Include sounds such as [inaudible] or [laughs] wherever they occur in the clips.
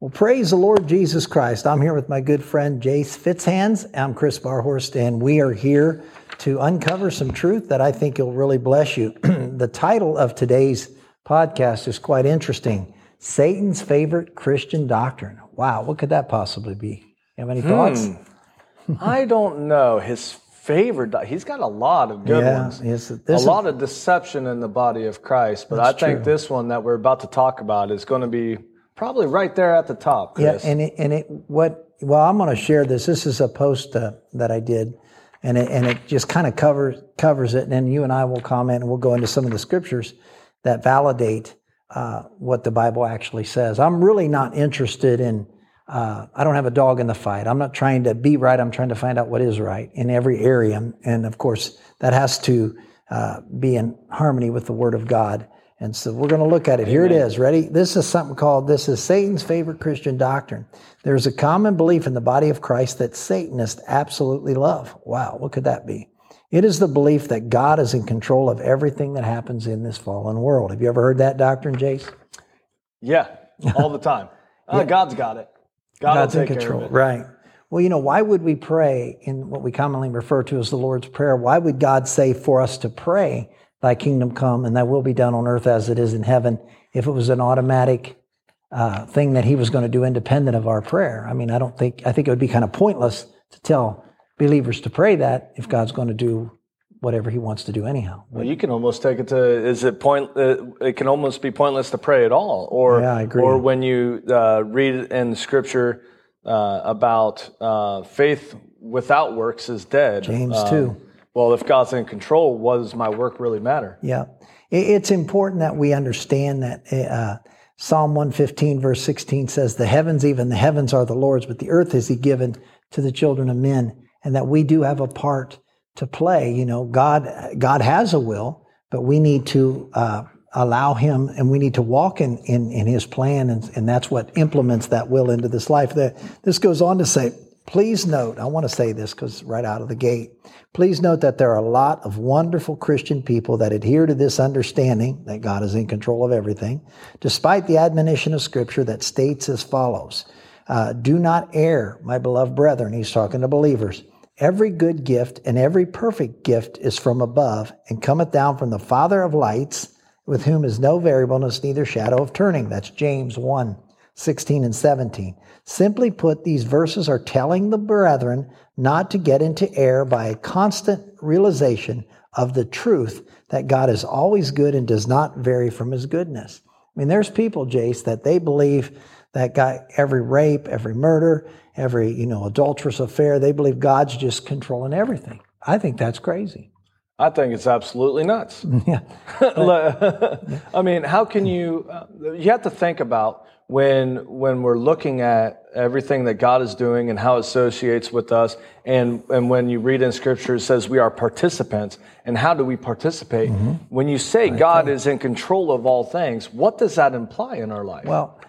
Well, praise the Lord Jesus Christ. I'm here with my good friend Jayce Fitzhands. I'm Chris Barhorst, and we are here to uncover some truth that I think will really bless you. [clears throat] the title of today's podcast is quite interesting Satan's Favorite Christian Doctrine. Wow, what could that possibly be? You have any thoughts? Hmm. [laughs] I don't know. His favorite, he's got a lot of good Yeah, ones. yes, a is- lot of deception in the body of Christ. But I think true. this one that we're about to talk about is going to be probably right there at the top, Yeah, and it, and it what well, I'm going to share this. This is a post uh, that I did, and it and it just kind of covers covers it. And then you and I will comment, and we'll go into some of the scriptures that validate uh, what the Bible actually says. I'm really not interested in. Uh, I don't have a dog in the fight. I'm not trying to be right. I'm trying to find out what is right in every area, and of course that has to uh, be in harmony with the Word of God. And so we're going to look at it. Here it is. Ready? This is something called this is Satan's favorite Christian doctrine. There's a common belief in the body of Christ that Satanists absolutely love. Wow, what could that be? It is the belief that God is in control of everything that happens in this fallen world. Have you ever heard that doctrine, Jayce? yeah, all the time. [laughs] Uh, God's got it. God God's in control. care of it. Right. Well, you know, why would we pray in what we commonly refer to as the Lord's Prayer? Why would God say for us to pray, Thy kingdom come and Thy will be done on earth as it is in heaven, if it was an automatic uh, thing that He was going to do independent of our prayer? I mean, I don't think, I think it would be kind of pointless to tell believers to pray that if God's going to do whatever He wants to do anyhow. Well, you can almost take it to is it point? Uh, it can almost be pointless to pray at all, or Yeah, I agree. or when you uh, read in scripture uh, about uh, faith without works is dead. James Um, 2. Well, if God's in control, what does my work really matter? Yeah. It's important that we understand that uh, Psalm 115, verse 16 says, The heavens, even the heavens are the Lord's, but the earth is He given to the children of men, and that we do have a part to play. You know, God, God has a will, but we need to uh, allow Him and we need to walk in, in, in His plan, and, and that's what implements that will into this life. The, this goes on to say, Please note, I want to say this because right out of the gate, please note that there are a lot of wonderful Christian people that adhere to this understanding that God is in control of everything, despite the admonition of Scripture that states as follows uh, Do not err, my beloved brethren. He's talking to believers. Every good gift and every perfect gift is from above and cometh down from the Father of lights, with whom is no variableness, neither shadow of turning. That's James 1 16 and 17. Simply put, these verses are telling the brethren not to get into error by a constant realization of the truth that God is always good and does not vary from his goodness. I mean, there's people, Jayce, that they believe that guy, every rape, every murder, every, you know, adulterous affair, they believe God's just controlling everything. I think that's crazy. I think it's absolutely nuts. [laughs] Yeah. [laughs] I mean, how can you? Uh, you have to think about when when we're looking at everything that God is doing and how it associates with us, and and when you read in Scripture, it says we are participants. And how do we participate? When you say God is in control of all things, what does that imply in our life? Well,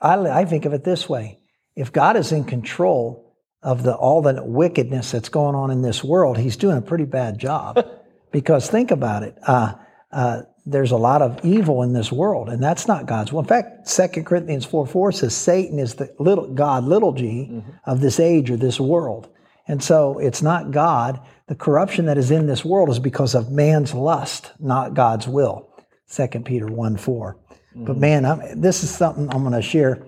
I, I think of it this way: if God is in control of the all the wickedness that's going on in this world, He's doing a pretty bad job. [laughs] because think about it: uh, uh, there's a lot of evil in this world, and that's not God's will. In fact, 2 Corinthians four four says Satan is the little God, little g, of this age or this world, and so it's not God. The corruption that is in this world is because of man's lust, not God's will. 2 Peter 1 4. But man, I'm, this is something I'm going to share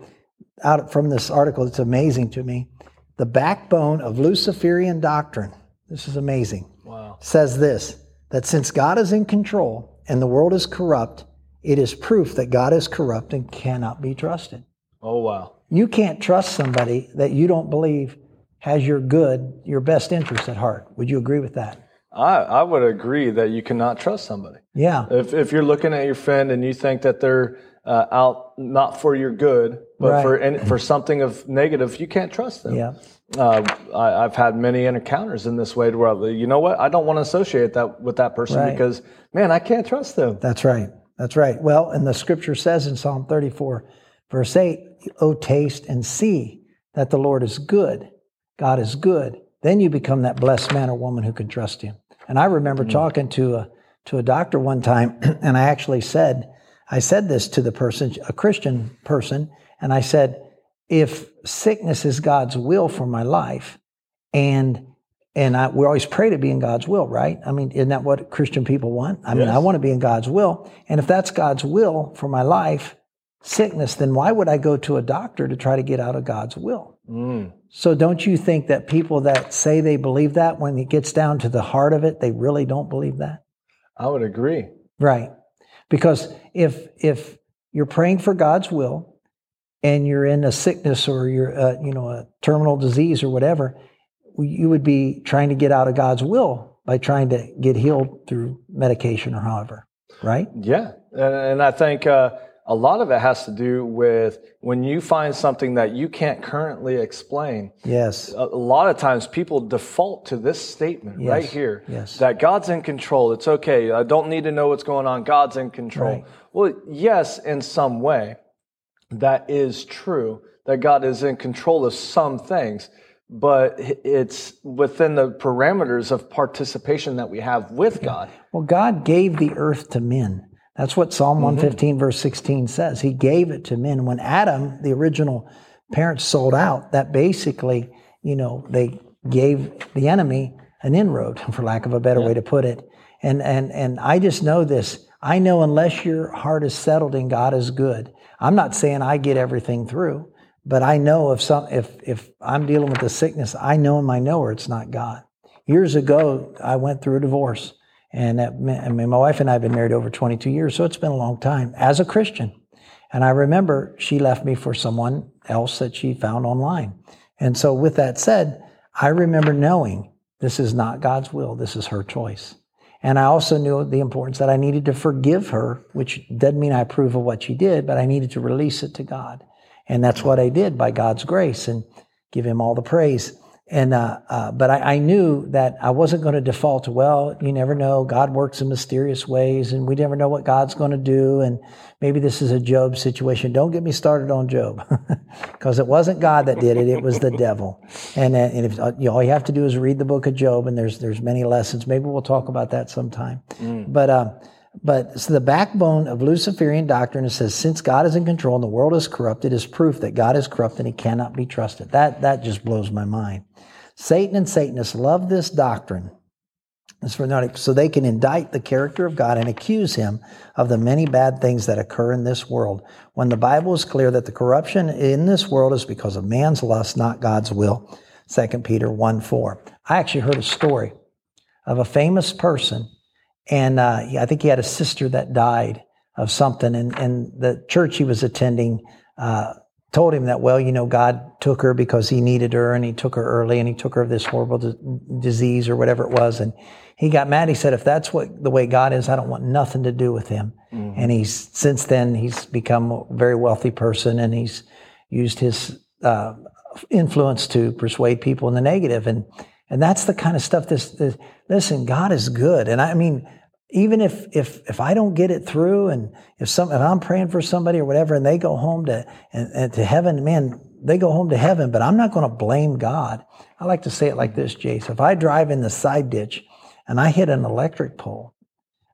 out from this article. It's amazing to me. The backbone of Luciferian doctrine, this is amazing, wow. says this that since God is in control and the world is corrupt, it is proof that God is corrupt and cannot be trusted. Oh wow. You can't trust somebody that you don't believe has your good, your best interest at heart. Would you agree with that? I, I would agree that you cannot trust somebody. Yeah. If, if you're looking at your friend and you think that they're uh, out not for your good, but Right. for any, for something of negative, you can't trust them. Yeah. Uh, I, I've had many encounters in this way to where, I, you know what, I don't want to associate that with that person Right. because, man, I can't trust them. That's right. That's right. Well, and the scripture says in Psalm 34, verse 8, Oh, taste and see that the Lord is good. God is good. Then you become that blessed man or woman who can trust him. And I remember talking to a, to a doctor one time, [clears throat] and I actually said, I said this to the person, a Christian person, and I said, if sickness is God's will for my life, and and I, we always pray to be in God's will, right? I mean, isn't that what Christian people want? I mean, I want to be in God's will. And if that's God's will for my life, sickness, then why would I go to a doctor to try to get out of God's will? Mm. So don't you think that people that say they believe that, when it gets down to the heart of it, they really don't believe that? I would agree. Right. Because if if you're praying for God's will and you're in a sickness or you're uh, you know a terminal disease or whatever, you would be trying to get out of God's will by trying to get healed through medication or however, right? Yeah, and, and I think uh, a lot of it has to do with when you find something that you can't currently explain. Yes. A, lot of times people default to this statement yes. right here yes. that God's in control. It's okay. I don't need to know what's going on. God's in control. Right. Well, yes, in some way, that is true that God is in control of some things but it's within the parameters of participation that we have with God. Well, God gave the earth to men. That's what Psalm mm-hmm. 115, verse 16 says. He gave it to men. When Adam, the original parents, sold out, that basically, you know, they gave the enemy an inroad, [laughs] for lack of a better yeah. way to put it. And, and, and I just know this. I know unless your heart is settled in God is good. I'm not saying I get everything through. But I know if some if if I'm dealing with a sickness, I know in my knower it's not God. Years ago, I went through a divorce, and that, I mean, my wife and I have been married over 22 years, so it's been a long time as a Christian. And I remember she left me for someone else that she found online. And so, with that said, I remember knowing this is not God's will, this is her choice. And I also knew the importance that I needed to forgive her, which doesn't mean I approve of what she did, but I needed to release it to God. And that's what I did by God's grace and give him all the praise. And, uh, uh, but I, I, knew that I wasn't going to default to, well, you never know. God works in mysterious ways and we never know what God's going to do. And maybe this is a Job situation. Don't get me started on Job [laughs] because it wasn't God that did it. It was the devil. And, uh, and if uh, you know, all you have to do is read the book of Job and there's, there's many lessons. Maybe we'll talk about that sometime. Mm. But, uh, but so the backbone of Luciferian doctrine says since God is in control and the world is corrupted is proof that God is corrupt and he cannot be trusted. That, that just blows my mind. Satan and Satanists love this doctrine. So they can indict the character of God and accuse him of the many bad things that occur in this world. When the Bible is clear that the corruption in this world is because of man's lust, not God's will. 2 Peter 1 4. I actually heard a story of a famous person and uh, I think he had a sister that died of something. And, and the church he was attending uh, told him that, well, you know, God took her because he needed her and he took her early and he took her of this horrible d- disease or whatever it was. And he got mad. He said, if that's what the way God is, I don't want nothing to do with him. Mm-hmm. And he's, since then, he's become a very wealthy person and he's used his uh, influence to persuade people in the negative. And, and that's the kind of stuff this, this listen, God is good. And I mean, even if if if I don't get it through, and if some if I'm praying for somebody or whatever, and they go home to and, and to heaven, man, they go home to heaven. But I'm not going to blame God. I like to say it like this, Jayce. If I drive in the side ditch and I hit an electric pole,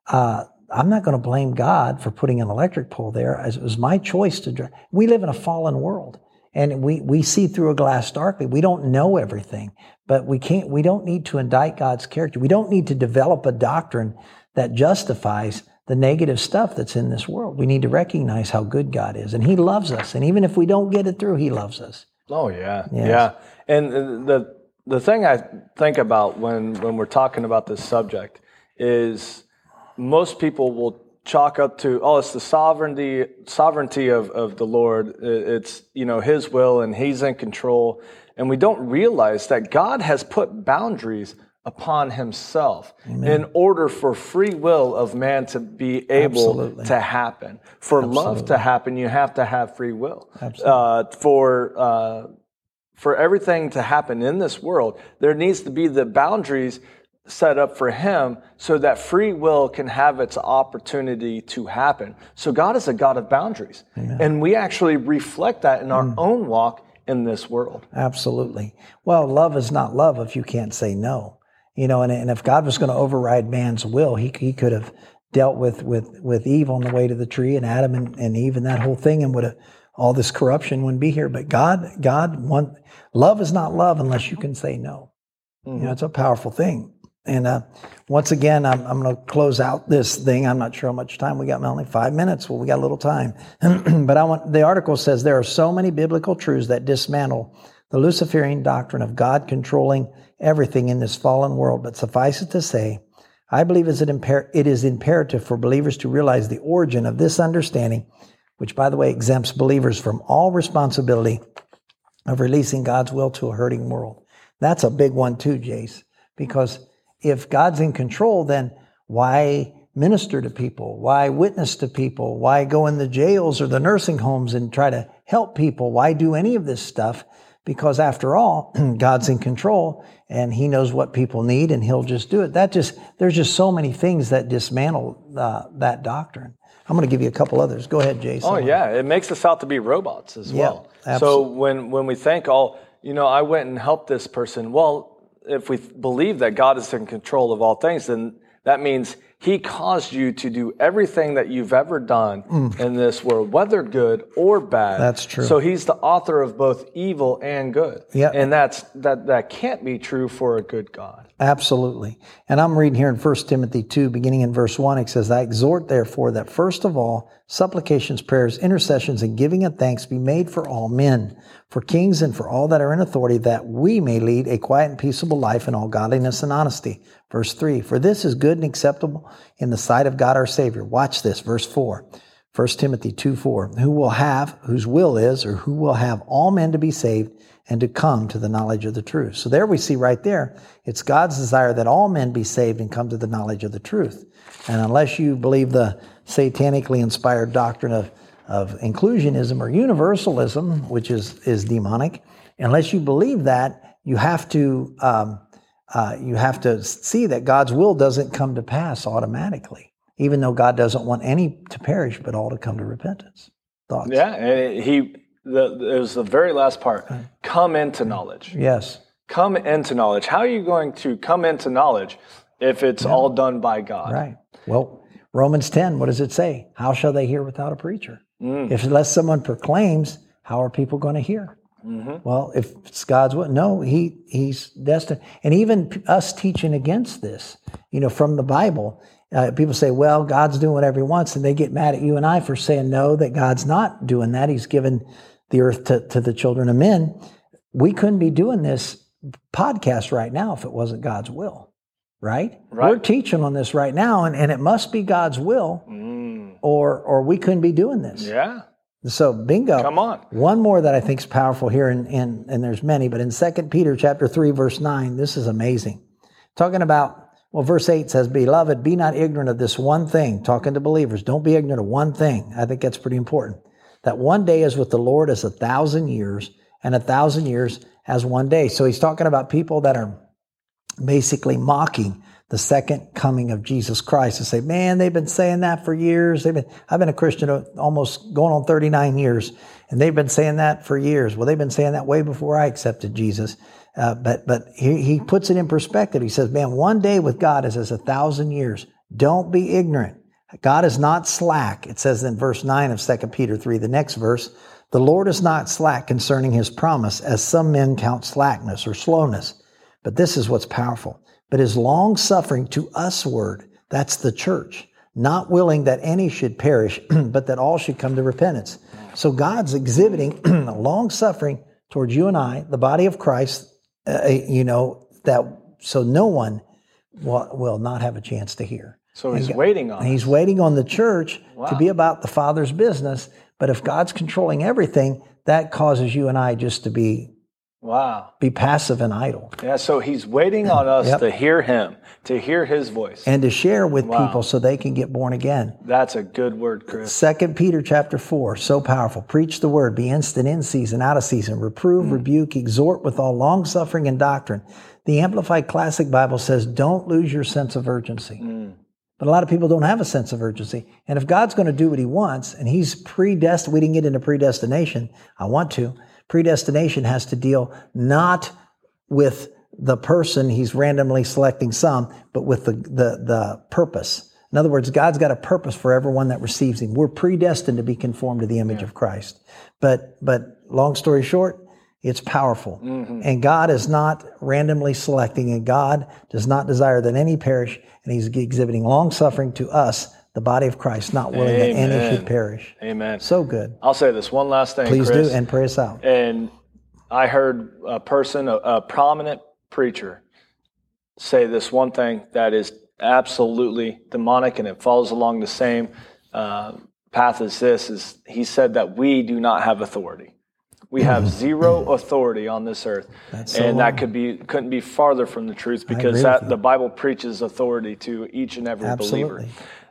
uh, I'm not going to blame God for putting an electric pole there. As it was my choice to drive. We live in a fallen world and we, we see through a glass darkly. We don't know everything, but we can't, we don't need to indict God's character. We don't need to develop a doctrine that justifies the negative stuff that's in this world. We need to recognize how good God is and He loves us. And even if we don't get it through, He loves us. Oh, yeah. Yes. Yeah. And the, the thing I think about when, when we're talking about this subject is most people will chalk up to oh it's the sovereignty sovereignty of, of the lord it's you know his will and he's in control and we don't realize that god has put boundaries upon himself Amen. in order for free will of man to be able Absolutely. to happen for Absolutely. love to happen you have to have free will uh, for uh, for everything to happen in this world there needs to be the boundaries set up for him so that free will can have its opportunity to happen. So God is a God of boundaries. Amen. And we actually reflect that in our mm. own walk in this world. Absolutely. Well, love is not love if you can't say no. You know, and, and if God was going to override man's will, he, he could have dealt with with with Eve on the way to the tree and Adam and, and Eve and that whole thing and would have all this corruption wouldn't be here. But God, God want love is not love unless you can say no. Mm-hmm. You know, it's a powerful thing. And uh, once again, I'm, I'm going to close out this thing. I'm not sure how much time we got. Only five minutes. Well, we got a little time. [clears throat] but I want the article says there are so many biblical truths that dismantle the Luciferian doctrine of God controlling everything in this fallen world. But suffice it to say, I believe it is imperative for believers to realize the origin of this understanding, which, by the way, exempts believers from all responsibility of releasing God's will to a hurting world. That's a big one, too, Jayce, because if God's in control, then why minister to people? Why witness to people? Why go in the jails or the nursing homes and try to help people? Why do any of this stuff? Because after all, [clears throat] God's in control and He knows what people need and He'll just do it. That just, there's just so many things that dismantle uh, that doctrine. I'm going to give you a couple others. Go ahead, Jason. Oh yeah, it makes us out to be robots as well. Yeah, so when when we think, oh, you know, I went and helped this person. Well, if we believe that God is in control of all things, then that means he caused you to do everything that you've ever done mm. in this world, whether good or bad. That's true. So he's the author of both evil and good. Yeah. And that's that that can't be true for a good God. Absolutely. And I'm reading here in 1 Timothy 2, beginning in verse 1, it says, I exhort therefore that first of all, supplications, prayers, intercessions, and giving of thanks be made for all men, for kings and for all that are in authority, that we may lead a quiet and peaceable life in all godliness and honesty. Verse 3, for this is good and acceptable in the sight of God our Savior. Watch this, verse 4. 1 Timothy 2 4, who will have, whose will is, or who will have all men to be saved and to come to the knowledge of the truth. So there we see right there, it's God's desire that all men be saved and come to the knowledge of the truth. And unless you believe the satanically inspired doctrine of, of inclusionism or universalism, which is, is demonic, unless you believe that, you have to um, uh, you have to see that God's will doesn't come to pass automatically, even though God doesn't want any to perish, but all to come to repentance. Thoughts? Yeah, and he the, it was the very last part. Come into knowledge. Yes. Come into knowledge. How are you going to come into knowledge if it's yeah. all done by God? Right. Well, Romans 10, what does it say? How shall they hear without a preacher? Mm. If unless someone proclaims, how are people going to hear? Mm-hmm. Well, if it's God's will, no, he he's destined. And even us teaching against this, you know, from the Bible, uh, people say, well, God's doing whatever he wants, and they get mad at you and I for saying no, that God's not doing that. He's given the earth to, to the children of men. We couldn't be doing this podcast right now if it wasn't God's will, right? right. We're teaching on this right now, and, and it must be God's will, mm. or or we couldn't be doing this. Yeah. So bingo. Come on. One more that I think is powerful here, and and, and there's many, but in 2 Peter chapter 3, verse 9, this is amazing. Talking about well, verse 8 says, Beloved, be not ignorant of this one thing. Talking to believers, don't be ignorant of one thing. I think that's pretty important that one day is with the Lord as a thousand years, and a thousand years as one day. So he's talking about people that are basically mocking the second coming of Jesus Christ and say, man, they've been saying that for years. They've been, I've been a Christian almost going on 39 years, and they've been saying that for years. Well, they've been saying that way before I accepted Jesus. Uh, but but he, he puts it in perspective. He says, man, one day with God is as a thousand years. Don't be ignorant. God is not slack. It says in verse 9 of 2 Peter 3, the next verse, the Lord is not slack concerning his promise, as some men count slackness or slowness. But this is what's powerful. But is long suffering to usward, that's the church, not willing that any should perish, [clears throat] but that all should come to repentance. So God's exhibiting [clears throat] long suffering towards you and I, the body of Christ, uh, you know, that so no one will, will not have a chance to hear. So he's waiting on. He's waiting on the church wow. to be about the Father's business. But if God's controlling everything, that causes you and I just to be wow, be passive and idle. Yeah. So he's waiting on us yep. to hear Him, to hear His voice, and to share with wow. people so they can get born again. That's a good word, Chris. Second Peter chapter four, so powerful. Preach the word. Be instant in season, out of season. Reprove, mm. rebuke, exhort with all long suffering and doctrine. The Amplified Classic Bible says, "Don't lose your sense of urgency." Mm. But a lot of people don't have a sense of urgency. And if God's going to do what he wants, and he's predestined, we didn't get into predestination. I want to. Predestination has to deal not with the person, he's randomly selecting some, but with the, the, the purpose. In other words, God's got a purpose for everyone that receives Him. We're predestined to be conformed to the image of Christ. But, but long story short, it's powerful. Mm-hmm. And God is not randomly selecting, and God does not desire that any perish, and He's exhibiting long suffering to us, the body of Christ, not willing that any should perish. Amen. So good. I'll say this one last thing, Please Chris. do, and pray us out. And I heard a person, a, a prominent preacher, say this one thing that is absolutely demonic, and it follows along the same uh, path as this. Is he said that we do not have authority. We have [laughs] zero authority on this earth, That's so and that could be couldn't be farther from the truth because that the Bible preaches authority to each and every believer.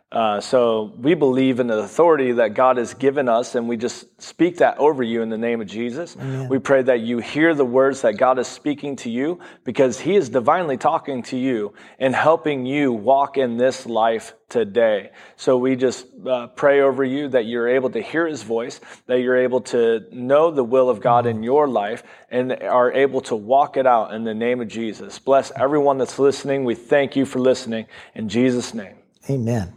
Uh, so we believe in the authority that God has given us, and we just speak that over you in the name of Jesus. We pray that you hear the words that God is speaking to you because He is divinely talking to you and helping you walk in this life today. So we just uh, pray over you that you're able to hear His voice, that you're able to know the will of God in your life, and are able to walk it out in the name of Jesus. Bless everyone that's listening. We thank you for listening in Jesus' name. Amen.